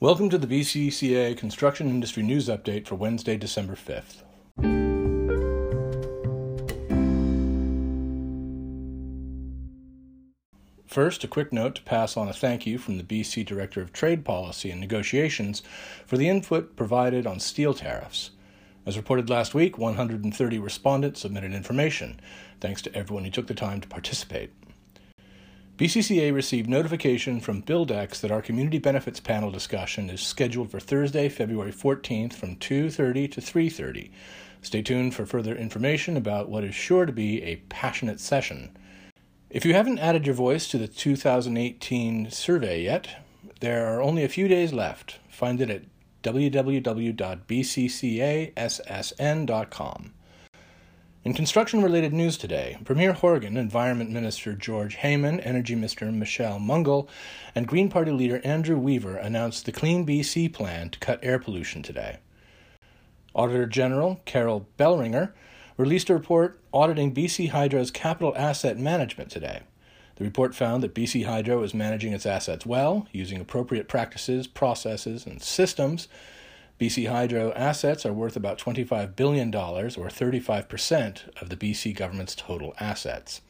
Welcome to the BCCA Construction Industry News Update for Wednesday, December 5th. First, a quick note to pass on a thank you from the BC Director of Trade Policy and Negotiations for the input provided on steel tariffs. As reported last week, 130 respondents submitted information. Thanks to everyone who took the time to participate. BCCA received notification from Buildex that our community benefits panel discussion is scheduled for Thursday, February 14th from 2:30 to 3:30. Stay tuned for further information about what is sure to be a passionate session. If you haven't added your voice to the 2018 survey yet, there are only a few days left. Find it at www.bccassn.com. In construction related news today, Premier Horgan, Environment Minister George Heyman, Energy Minister Michelle Mungall, and Green Party leader Andrew Weaver announced the Clean BC plan to cut air pollution today. Auditor General Carol Bellringer released a report auditing BC Hydro's capital asset management today. The report found that BC Hydro is managing its assets well, using appropriate practices, processes, and systems. BC Hydro assets are worth about $25 billion, or 35% of the BC government's total assets.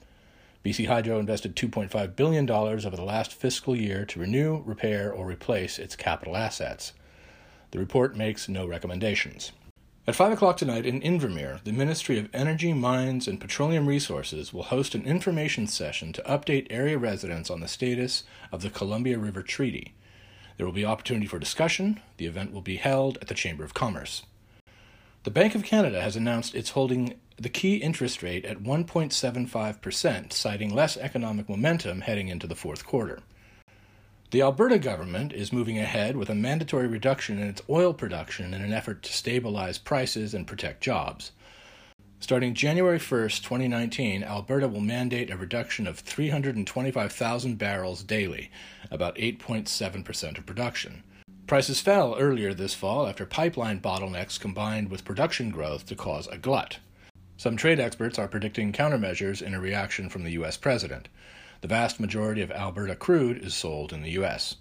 BC Hydro invested $2.5 billion over the last fiscal year to renew, repair, or replace its capital assets. The report makes no recommendations. At 5 o'clock tonight in Invermere, the Ministry of Energy, Mines, and Petroleum Resources will host an information session to update area residents on the status of the Columbia River Treaty. There will be opportunity for discussion. The event will be held at the Chamber of Commerce. The Bank of Canada has announced it's holding the key interest rate at 1.75%, citing less economic momentum heading into the fourth quarter. The Alberta government is moving ahead with a mandatory reduction in its oil production in an effort to stabilize prices and protect jobs. Starting January 1, 2019, Alberta will mandate a reduction of 325,000 barrels daily, about 8.7% of production. Prices fell earlier this fall after pipeline bottlenecks combined with production growth to cause a glut. Some trade experts are predicting countermeasures in a reaction from the U.S. president. The vast majority of Alberta crude is sold in the U.S.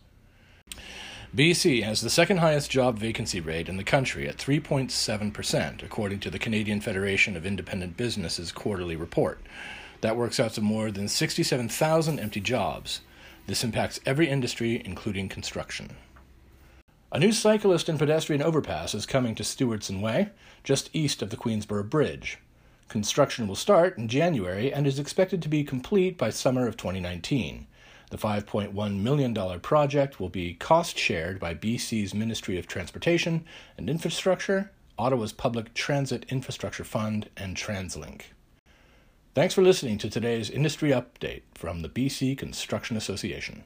BC has the second highest job vacancy rate in the country at 3.7%, according to the Canadian Federation of Independent Businesses quarterly report. That works out to more than 67,000 empty jobs. This impacts every industry, including construction. A new cyclist and pedestrian overpass is coming to Stewartson Way, just east of the Queensborough Bridge. Construction will start in January and is expected to be complete by summer of 2019. The $5.1 million project will be cost shared by BC's Ministry of Transportation and Infrastructure, Ottawa's Public Transit Infrastructure Fund, and TransLink. Thanks for listening to today's industry update from the BC Construction Association.